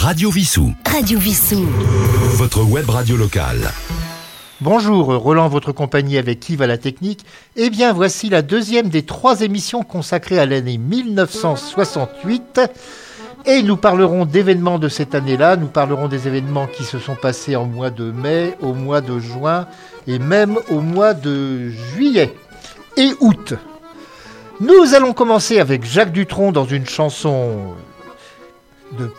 Radio Vissou. Radio Vissou. Votre web radio locale. Bonjour, Roland, votre compagnie avec Yves à la technique. Eh bien, voici la deuxième des trois émissions consacrées à l'année 1968. Et nous parlerons d'événements de cette année-là. Nous parlerons des événements qui se sont passés en mois de mai, au mois de juin et même au mois de juillet et août. Nous allons commencer avec Jacques Dutronc dans une chanson de,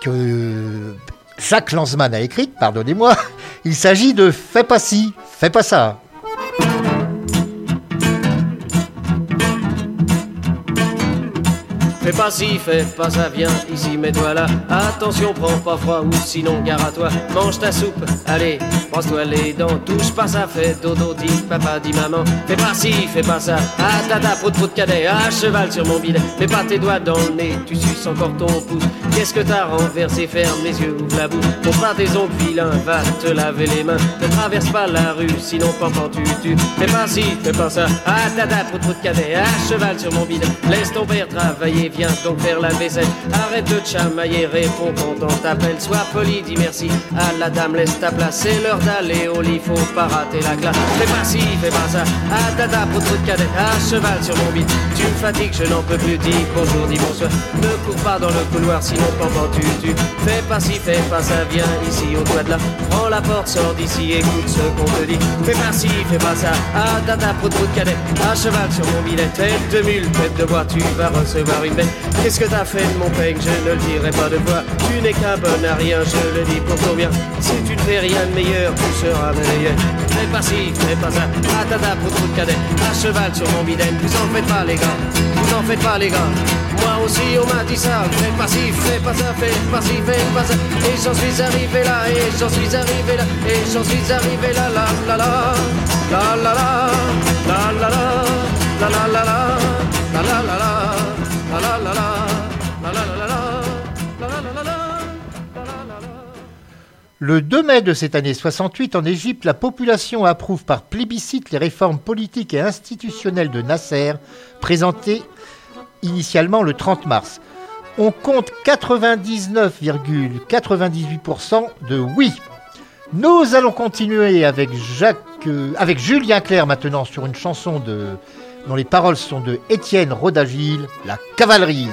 que Jacques Lanzmann a écrite, pardonnez-moi. Il s'agit de Fais pas ci, fais pas ça. Fais pas ci, fais pas ça, viens ici, mets-toi là. Attention, prends pas froid ou sinon gare à toi. Mange ta soupe, allez, brosse-toi les dents. Touche pas ça, fais dodo, dit papa, dit maman. Fais pas ci, fais pas ça. Ah tata, prout prout cadet, à cheval sur mon bidet. Mets pas tes doigts dans le nez, tu suces encore ton pouce. Qu'est-ce que t'as renversé? Ferme les yeux, ouvre la bouche. Montre pas tes ongles vilains, va te laver les mains. Ne traverse pas la rue, sinon pampan tu tu. Fais pas ci, fais pas ça. Ah tata, prout prout cadet, à cheval sur mon bidet. Laisse ton père travailler, viens donc faire la vaisselle. Arrête de chamailler, réponds quand on t'appelle. Sois poli, dis merci à la dame, laisse ta place. C'est l'heure d'aller au lit, faut pas rater la classe. Fais pas ci, fais pas ça. Ah dada, pour de cadet, à cheval sur mon bide. Tu me fatigues, je n'en peux plus. Dis bonjour, dis bonsoir. Ne cours pas dans le couloir, sinon pendant tu tu. Fais pas ci, fais pas ça, viens ici au toit de là. Prends la porte, sors d'ici, écoute ce qu'on te dit. Fais pas ci, fais pas ça. Ah dada, pour de cadet, à cheval sur mon bidet. Tête de mule, tête de bois, tu vas recevoir une bête. Qu'est-ce que t'as fait de mon peigne? Je ne le dirai pas de voix. Tu n'es qu'un bon à rien, je le dis pour ton bien. Si tu ne fais rien de meilleur, tu seras meilleur. Fais pas ci, fais pas ça. Ah tata, pour tout cadet. À cheval sur mon bidène. Vous en faites pas, les gars. Vous en faites pas, les gars. Moi aussi, on m'a dit ça. Fais pas ci, fais pas ça, fais pas ci, fais pas ça. Et j'en suis arrivé là, et j'en suis arrivé là, et j'en suis arrivé là, la la Le 2 mai de cette année 68, en Égypte, la population approuve par plébiscite les réformes politiques et institutionnelles de Nasser, présentées initialement le 30 mars. On compte 99,98% de oui. Nous allons continuer euh, avec Julien Clerc maintenant sur une chanson dont les paroles sont de Étienne Rodagil, La cavalerie.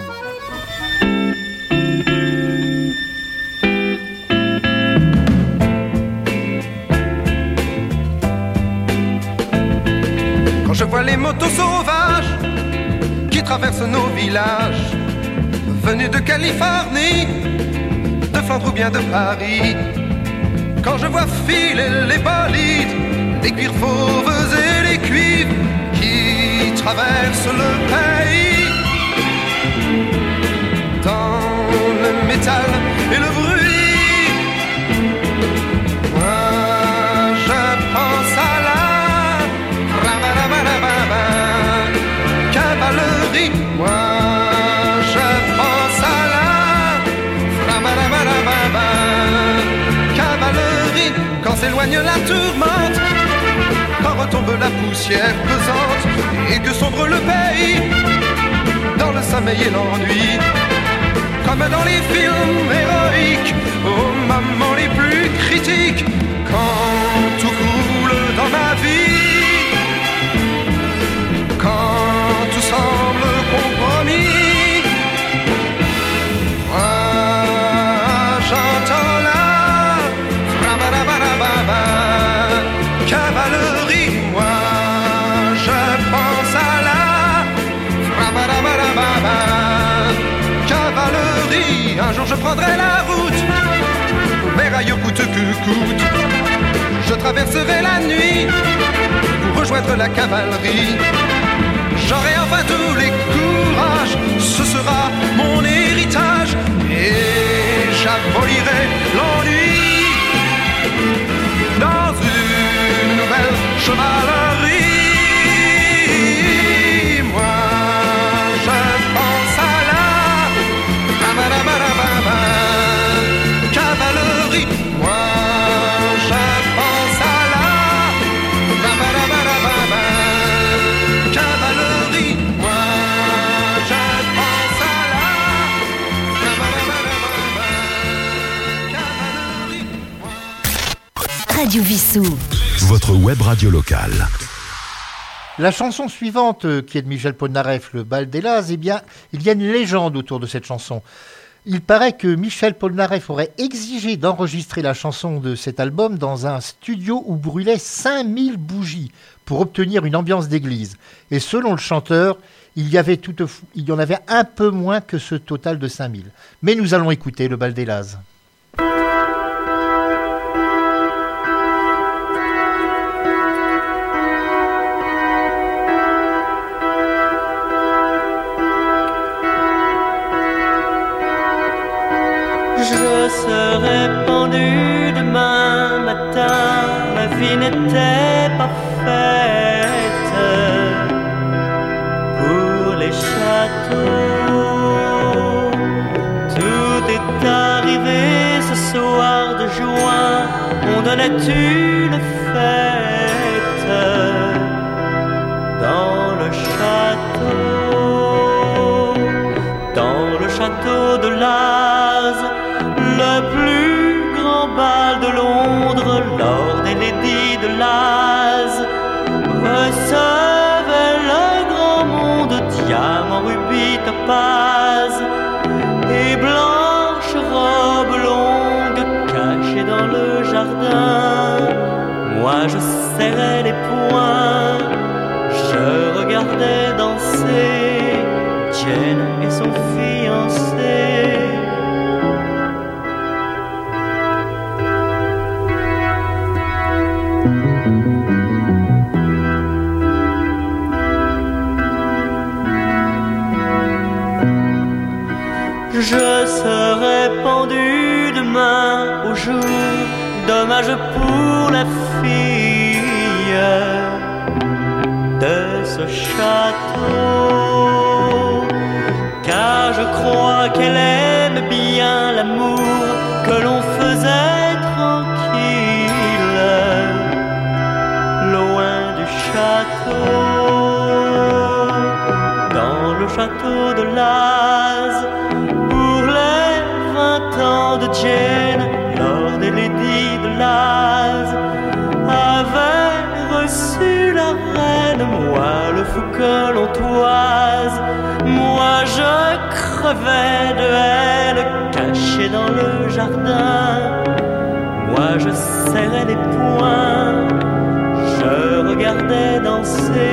Quand je vois les motos sauvages qui traversent nos villages, venus de Californie, de Flandre ou bien de Paris, quand je vois filer les bolides, les cuirs fauves et les cuivres qui traversent le pays, dans le métal et le bruit, la tourmente, quand retombe la poussière pesante et que sombre le pays. Dans le sommeil et l'ennui. Comme dans les films héroïques, aux moments les plus critiques, Un jour, je prendrai la route vers ailleurs coûte que coûte. Je traverserai la nuit pour rejoindre la cavalerie. J'aurai enfin tous les courages, ce sera mon héritage et j'abolirai l'ennui dans une nouvelle chevalerie. Radio Vissou. Votre web radio locale. La chanson suivante, euh, qui est de Michel Polnareff, Le bal des Laz, eh bien, il y a une légende autour de cette chanson. Il paraît que Michel Polnareff aurait exigé d'enregistrer la chanson de cet album dans un studio où brûlaient 5000 bougies pour obtenir une ambiance d'église. Et selon le chanteur, il y, avait il y en avait un peu moins que ce total de 5000. Mais nous allons écouter le bal des Laz. Je serai pendu demain matin, ma vie n'était pas faite pour les châteaux. Tout est arrivé ce soir de juin, on donnait une fête grand bal de Londres, Lord et Lady de Laz recevait le grand monde, diamant, rubis, topaz et blanche robe longue cachée dans le jardin. Moi je serrais les poings, je regardais danser Jane et son fiancé. Je serai pendu demain au jour, dommage pour la fille de ce château. Car je crois qu'elle aime bien l'amour que l'on faisait tranquille, loin du château, dans le château de Laz de Jane, Lord et Lady de Laz, avait reçu la reine, moi le fou que l'on toise, moi je crevais de haine, caché dans le jardin, moi je serrais les poings, je regardais danser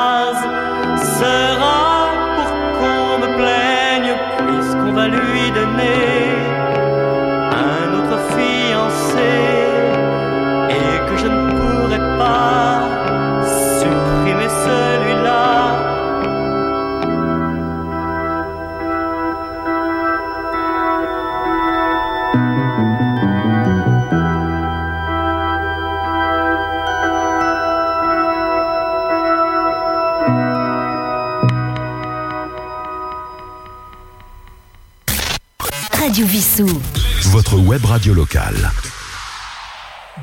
Votre web radio locale.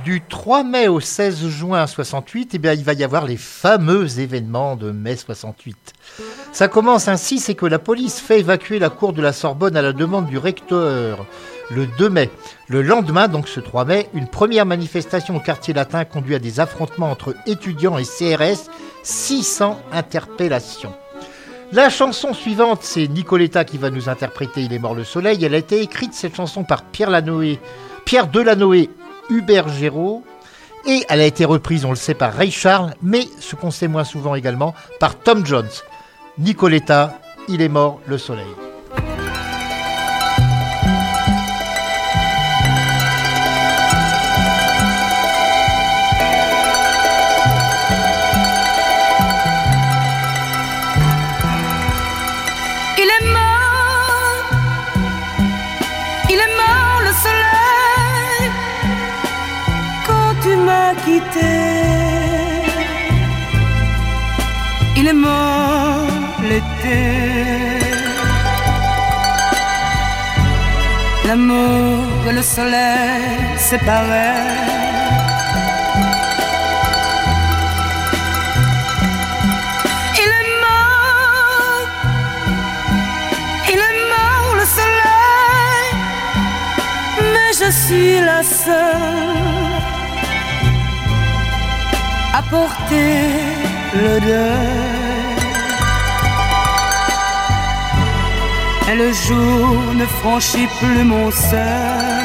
Du 3 mai au 16 juin 68, eh bien, il va y avoir les fameux événements de mai 68. Ça commence ainsi, c'est que la police fait évacuer la cour de la Sorbonne à la demande du recteur le 2 mai. Le lendemain, donc ce 3 mai, une première manifestation au quartier latin conduit à des affrontements entre étudiants et CRS, 600 interpellations. La chanson suivante, c'est Nicoletta qui va nous interpréter Il est mort le soleil. Elle a été écrite, cette chanson, par Pierre Lanoé, Pierre Delanoé, Hubert Géraud. Et elle a été reprise, on le sait, par Ray Charles, mais ce qu'on sait moins souvent également, par Tom Jones. Nicoletta, Il est mort le soleil. Il est mort l'été. L'amour et le soleil séparés. Il est mort, il est mort le soleil, mais je suis la seule apporter le deuil. Et le jour ne franchit plus mon seuil.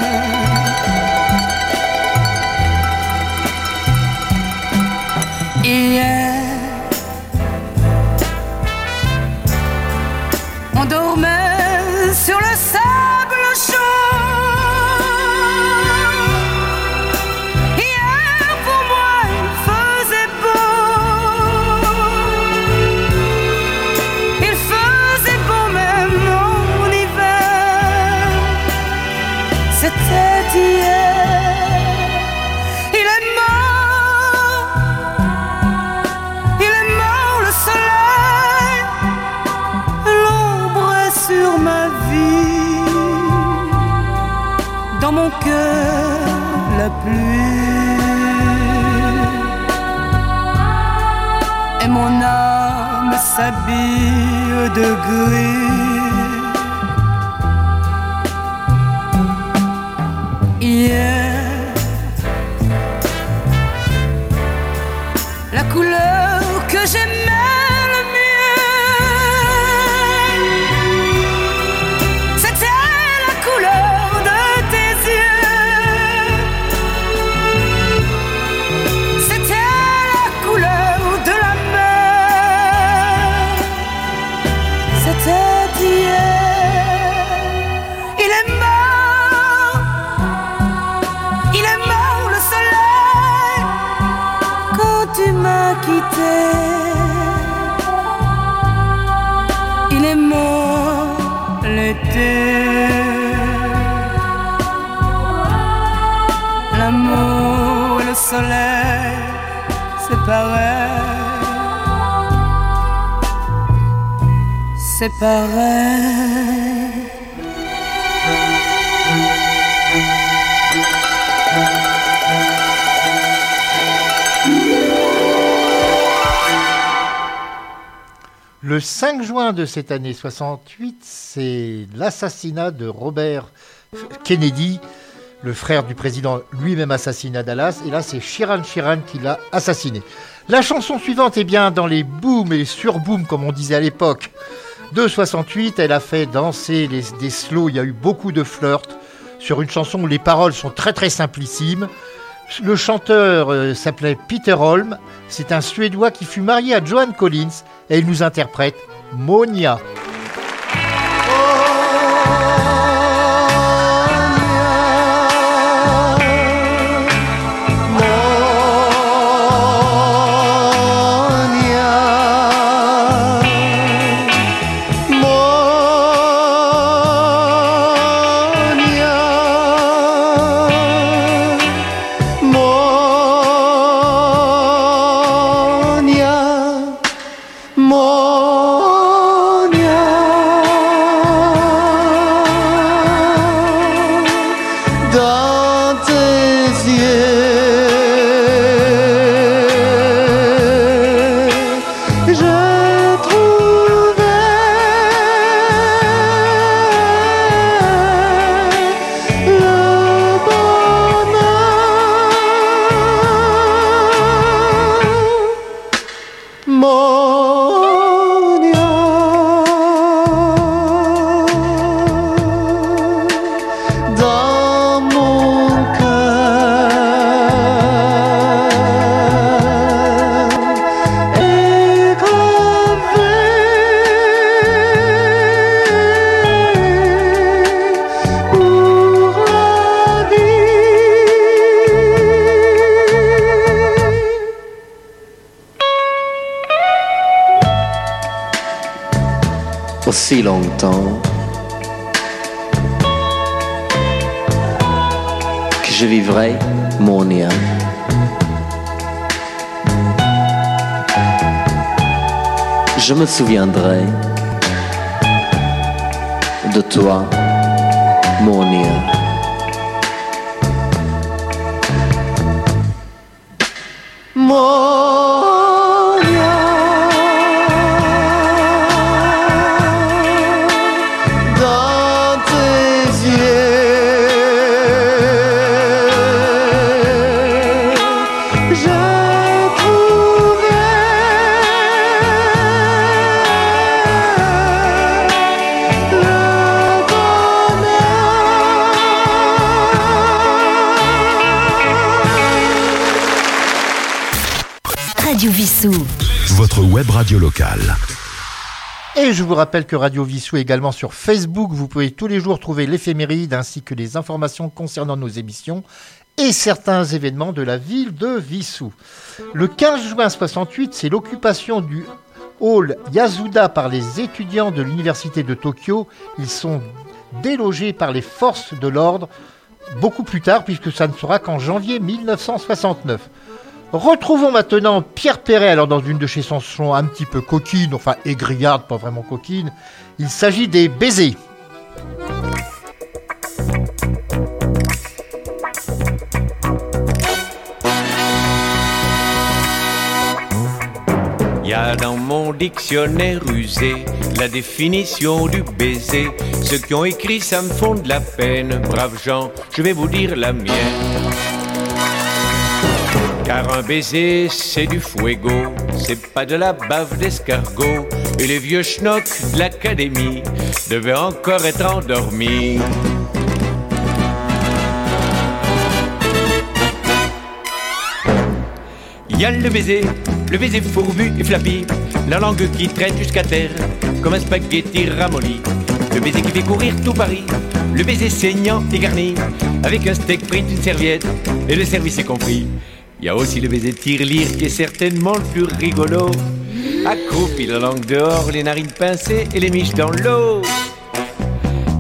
Et mon âme s'habille de gris. Le 5 juin de cette année 68, c'est l'assassinat de Robert Kennedy, le frère du président lui-même assassiné à Dallas. Et là, c'est Shiran Shiran qui l'a assassiné. La chanson suivante est bien dans les booms et les surbooms, comme on disait à l'époque, de 68. Elle a fait danser des slows. Il y a eu beaucoup de flirts sur une chanson où les paroles sont très très simplissimes. Le chanteur euh, s'appelait Peter Holm. C'est un Suédois qui fut marié à Joan Collins et il nous interprète Monia. Aussi longtemps que je vivrai mon. Je me souviendrai de toi, mon Et je vous rappelle que Radio Vissou est également sur Facebook. Vous pouvez tous les jours trouver l'éphéméride ainsi que les informations concernant nos émissions et certains événements de la ville de Vissou. Le 15 juin 68, c'est l'occupation du hall Yasuda par les étudiants de l'université de Tokyo. Ils sont délogés par les forces de l'ordre beaucoup plus tard puisque ça ne sera qu'en janvier 1969. Retrouvons maintenant Pierre Perret, alors dans une de ses chansons un petit peu coquine, enfin aigriarde, pas vraiment coquine. Il s'agit des baisers. Y a dans mon dictionnaire usé la définition du baiser. Ceux qui ont écrit ça me font de la peine, braves gens, je vais vous dire la mienne. Car un baiser, c'est du fuego, c'est pas de la bave d'escargot. Et les vieux schnocks de l'académie devaient encore être endormis. Y le baiser, le baiser fourbu et flappy, la langue qui traîne jusqu'à terre, comme un spaghetti ramolli. Le baiser qui fait courir tout Paris, le baiser saignant et garni, avec un steak pris d'une serviette, et le service est compris. Il y a aussi le baiser tire-lire qui est certainement le plus rigolo. Accroupi la langue dehors, les narines pincées et les miches dans l'eau.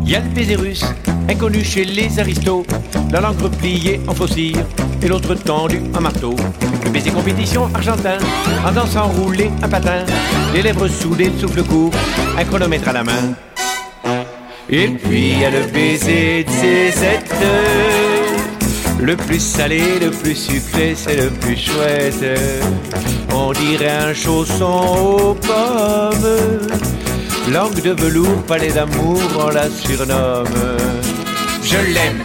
Il y a le baiser russe, inconnu chez les aristos, la langue repliée en faucille et l'autre tendue en marteau. Le baiser compétition argentin, en dansant rouler un patin, les lèvres soudées, le souffle court, un chronomètre à la main. Et puis il y a le baiser de ses le plus salé, le plus sucré, c'est le plus chouette. On dirait un chausson aux pommes. Langue de velours, palais d'amour, on la surnomme. Je l'aime.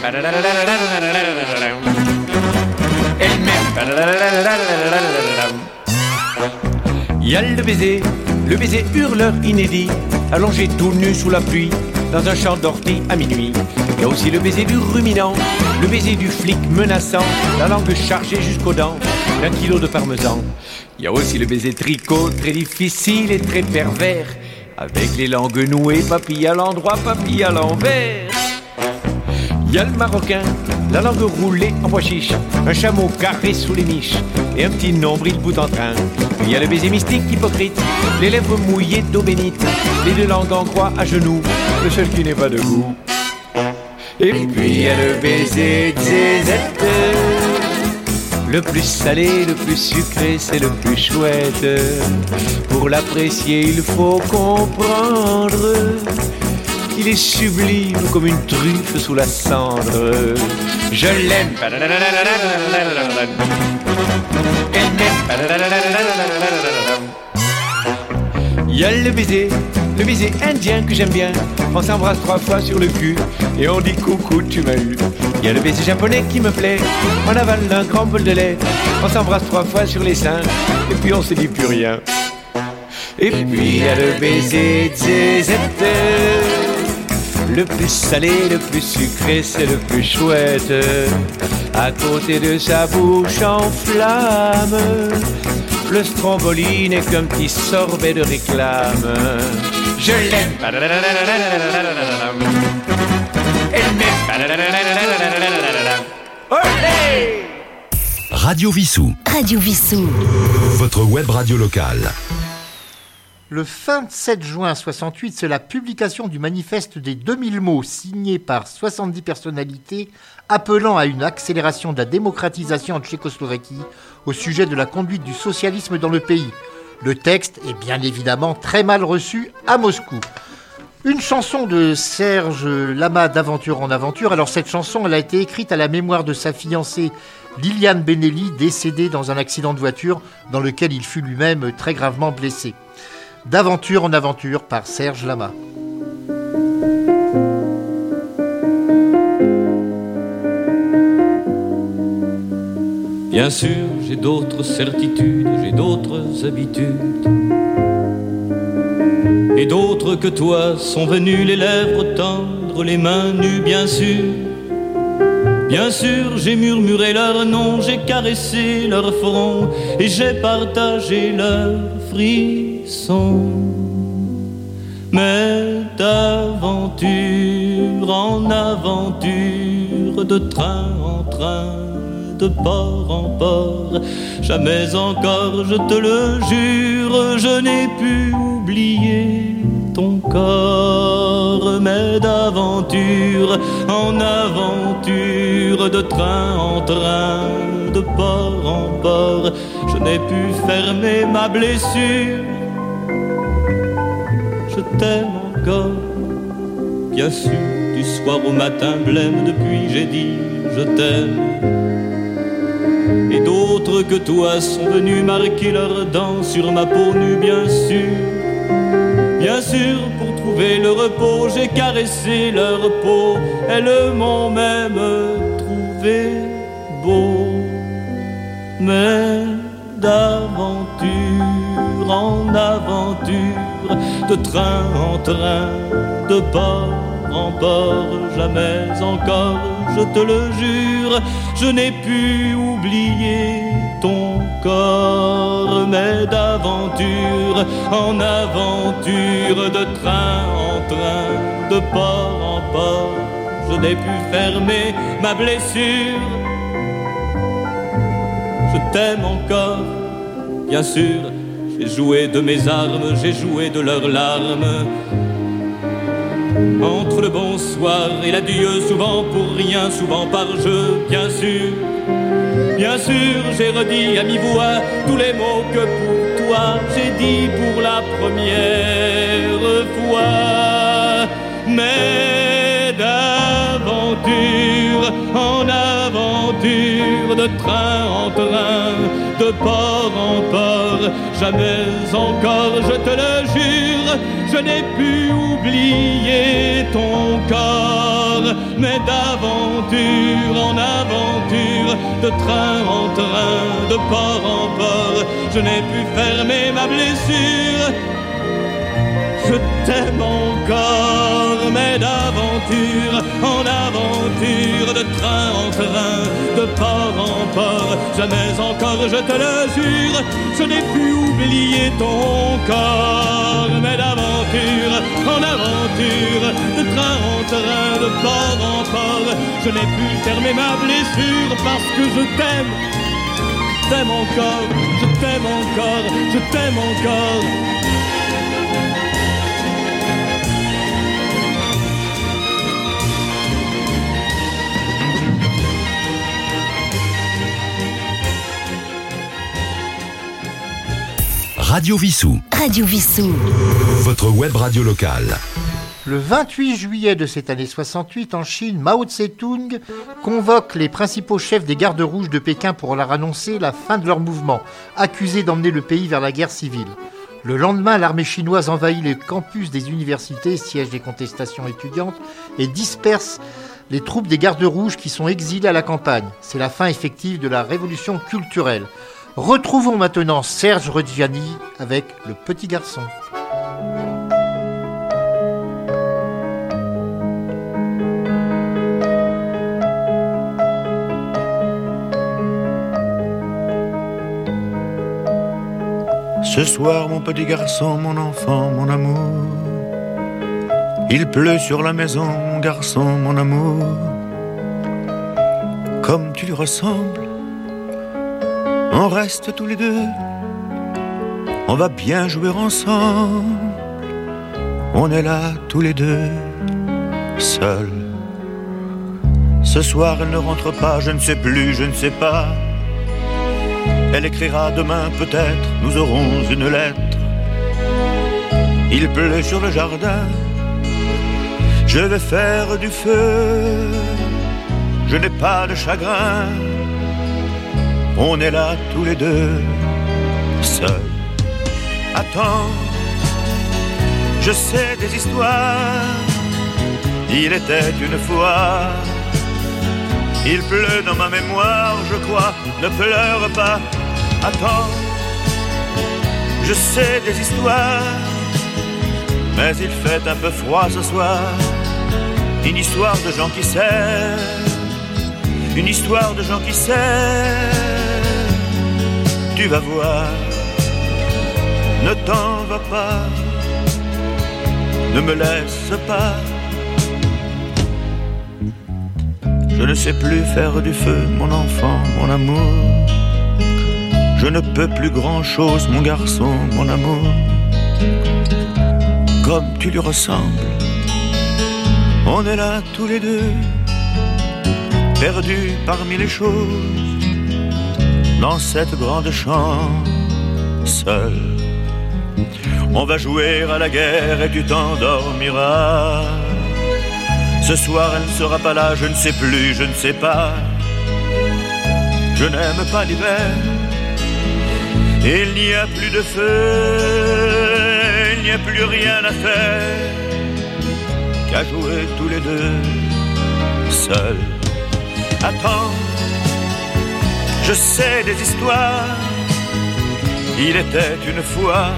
Elle m'aime. Y le baiser, le baiser hurleur inédit, allongé tout nu sous la pluie, dans un champ d'ortie à minuit. Y a aussi le baiser du ruminant, le baiser du flic menaçant, la langue chargée jusqu'aux dents, d'un kilo de parmesan. Il y a aussi le baiser tricot, très difficile et très pervers, avec les langues nouées, papille à l'endroit, papille à l'envers. Il y a le marocain, la langue roulée en bois chiche, un chameau carré sous les miches et un petit nombril bout en train. Il y a le baiser mystique hypocrite, les lèvres mouillées d'eau bénite, les deux langues en croix à genoux, le seul qui n'est pas debout. Et puis il y a le baiser de zézette. Le plus salé, le plus sucré, c'est le plus chouette. Pour l'apprécier, il faut comprendre. Il est sublime comme une truffe sous la cendre. Je l'aime. Elle. Il y a le baiser, le baiser indien que j'aime bien. On s'embrasse trois fois sur le cul et on dit coucou, tu m'as eu. Il y a le baiser japonais qui me plaît. On avale un grand de lait. On s'embrasse trois fois sur les seins et puis on se dit plus rien. Et puis il y a le baiser de Le plus salé, le plus sucré, c'est le plus chouette. À côté de sa bouche en flamme, le stromboline est qu'un petit sorbet de réclame. Je l'aime. Elle m'aime. Olé Radio Vissou. Radio Vissou. Votre web radio locale. Le 27 juin 68, c'est la publication du manifeste des 2000 mots signé par 70 personnalités appelant à une accélération de la démocratisation en Tchécoslovaquie au sujet de la conduite du socialisme dans le pays. Le texte est bien évidemment très mal reçu à Moscou. Une chanson de Serge Lama d'Aventure en Aventure. Alors cette chanson, elle a été écrite à la mémoire de sa fiancée Liliane Benelli, décédée dans un accident de voiture dans lequel il fut lui-même très gravement blessé. D'aventure en aventure par Serge Lama. Bien sûr, j'ai d'autres certitudes, j'ai d'autres habitudes. Et d'autres que toi sont venus les lèvres tendres, les mains nues, bien sûr. Bien sûr, j'ai murmuré leur nom, j'ai caressé leur front et j'ai partagé leurs frissons. Mais d'aventure en aventure, de train en train, de port en port, jamais encore, je te le jure, je n'ai pu oublier ton corps, mais d'aventure en aventure, de train en train, de port en port, je n'ai pu fermer ma blessure. Je t'aime encore, bien sûr, du soir au matin blême, depuis j'ai dit je t'aime. Que toi sont venus marquer leurs dents sur ma peau nue, bien sûr. Bien sûr, pour trouver le repos, j'ai caressé leur peau. Elles m'ont même trouvé beau. Mais d'aventure en aventure, de train en train, de port en port, jamais encore, je te le jure, je n'ai pu oublier corps, mais d'aventure en aventure, de train en train, de port en port, je n'ai pu fermer ma blessure. Je t'aime encore, bien sûr, j'ai joué de mes armes, j'ai joué de leurs larmes. Entre le bonsoir et l'adieu, souvent pour rien, souvent par jeu, bien sûr. Bien sûr, j'ai redit à mi-voix tous les mots que pour toi j'ai dit pour la première fois. Mais de train en train, de port en port, jamais encore, je te le jure, je n'ai pu oublier ton corps, mais d'aventure en aventure, de train en train, de port en port, je n'ai pu fermer ma blessure. Je t'aime encore, mais d'aventure en aventure, de train en train, de port en port, jamais encore, je te le jure, je n'ai pu oublier ton corps, mais d'aventure en aventure, de train en train, de port en port, je n'ai pu fermer ma blessure parce que je t'aime. Je t'aime encore, je t'aime encore, je t'aime encore. Radio Vissou. Radio Vissou. Votre web radio locale. Le 28 juillet de cette année 68, en Chine, Mao Tse-tung convoque les principaux chefs des gardes rouges de Pékin pour leur annoncer la fin de leur mouvement, accusés d'emmener le pays vers la guerre civile. Le lendemain, l'armée chinoise envahit les campus des universités, siège des contestations étudiantes, et disperse les troupes des gardes rouges qui sont exilées à la campagne. C'est la fin effective de la révolution culturelle. Retrouvons maintenant Serge Reggiani avec Le Petit Garçon. Ce soir, mon petit garçon, mon enfant, mon amour. Il pleut sur la maison, mon garçon, mon amour. Comme tu lui ressembles, on reste tous les deux. on va bien jouer ensemble. On est là tous les deux, seuls. Ce soir, elle ne rentre pas, je ne sais plus, je ne sais pas. Elle écrira demain peut-être, nous aurons une lettre. Il pleut sur le jardin, je vais faire du feu. Je n'ai pas de chagrin, on est là tous les deux, seuls. Attends, je sais des histoires. Il était une fois il pleut dans ma mémoire, je crois, ne pleure pas, attends. Je sais des histoires, mais il fait un peu froid ce soir. Une histoire de gens qui s'aiment, une histoire de gens qui s'aiment. Tu vas voir, ne t'en va pas, ne me laisse pas. Je ne sais plus faire du feu, mon enfant, mon amour. Je ne peux plus grand-chose, mon garçon, mon amour. Comme tu lui ressembles, on est là tous les deux, perdus parmi les choses, dans cette grande chambre, seul. On va jouer à la guerre et tu t'endormiras. Ce soir elle ne sera pas là, je ne sais plus, je ne sais pas. Je n'aime pas l'hiver. Il n'y a plus de feu, il n'y a plus rien à faire qu'à jouer tous les deux seuls. Attends, je sais des histoires. Il était une fois.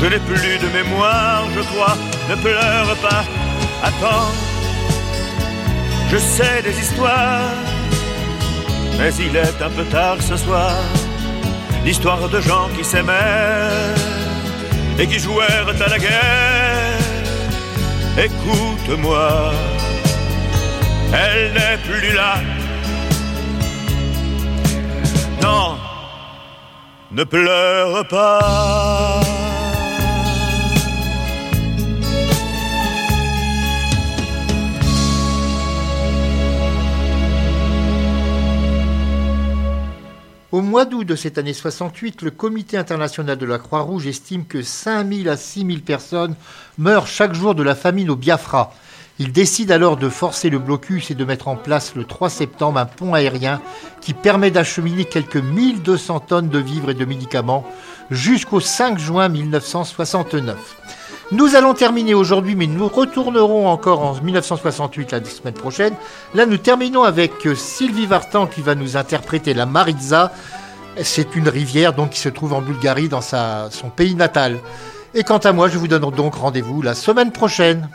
Je n'ai plus de mémoire, je crois. Ne pleure pas, Attends, je sais des histoires, mais il est un peu tard ce soir. L'histoire de gens qui s'aimèrent et qui jouèrent à la guerre. Écoute-moi, elle n'est plus là. Ne pleure pas. Au mois d'août de cette année 68, le Comité international de la Croix-Rouge estime que 5000 à 6000 personnes meurent chaque jour de la famine au Biafra. Il décide alors de forcer le blocus et de mettre en place le 3 septembre un pont aérien qui permet d'acheminer quelques 1200 tonnes de vivres et de médicaments jusqu'au 5 juin 1969. Nous allons terminer aujourd'hui, mais nous retournerons encore en 1968 la semaine prochaine. Là, nous terminons avec Sylvie Vartan qui va nous interpréter la Maritza. C'est une rivière donc qui se trouve en Bulgarie, dans son pays natal. Et quant à moi, je vous donne donc rendez-vous la semaine prochaine.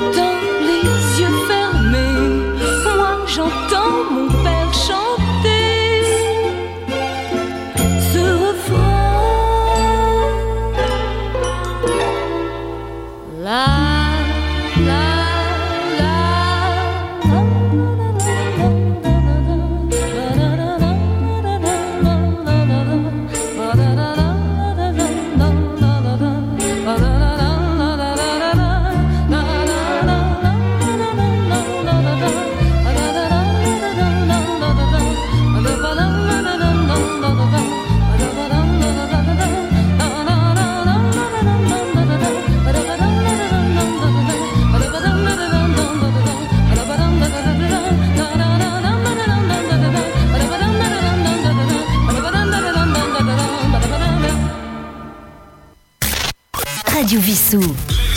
Et pourtant, les yeux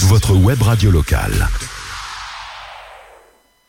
Votre web radio locale.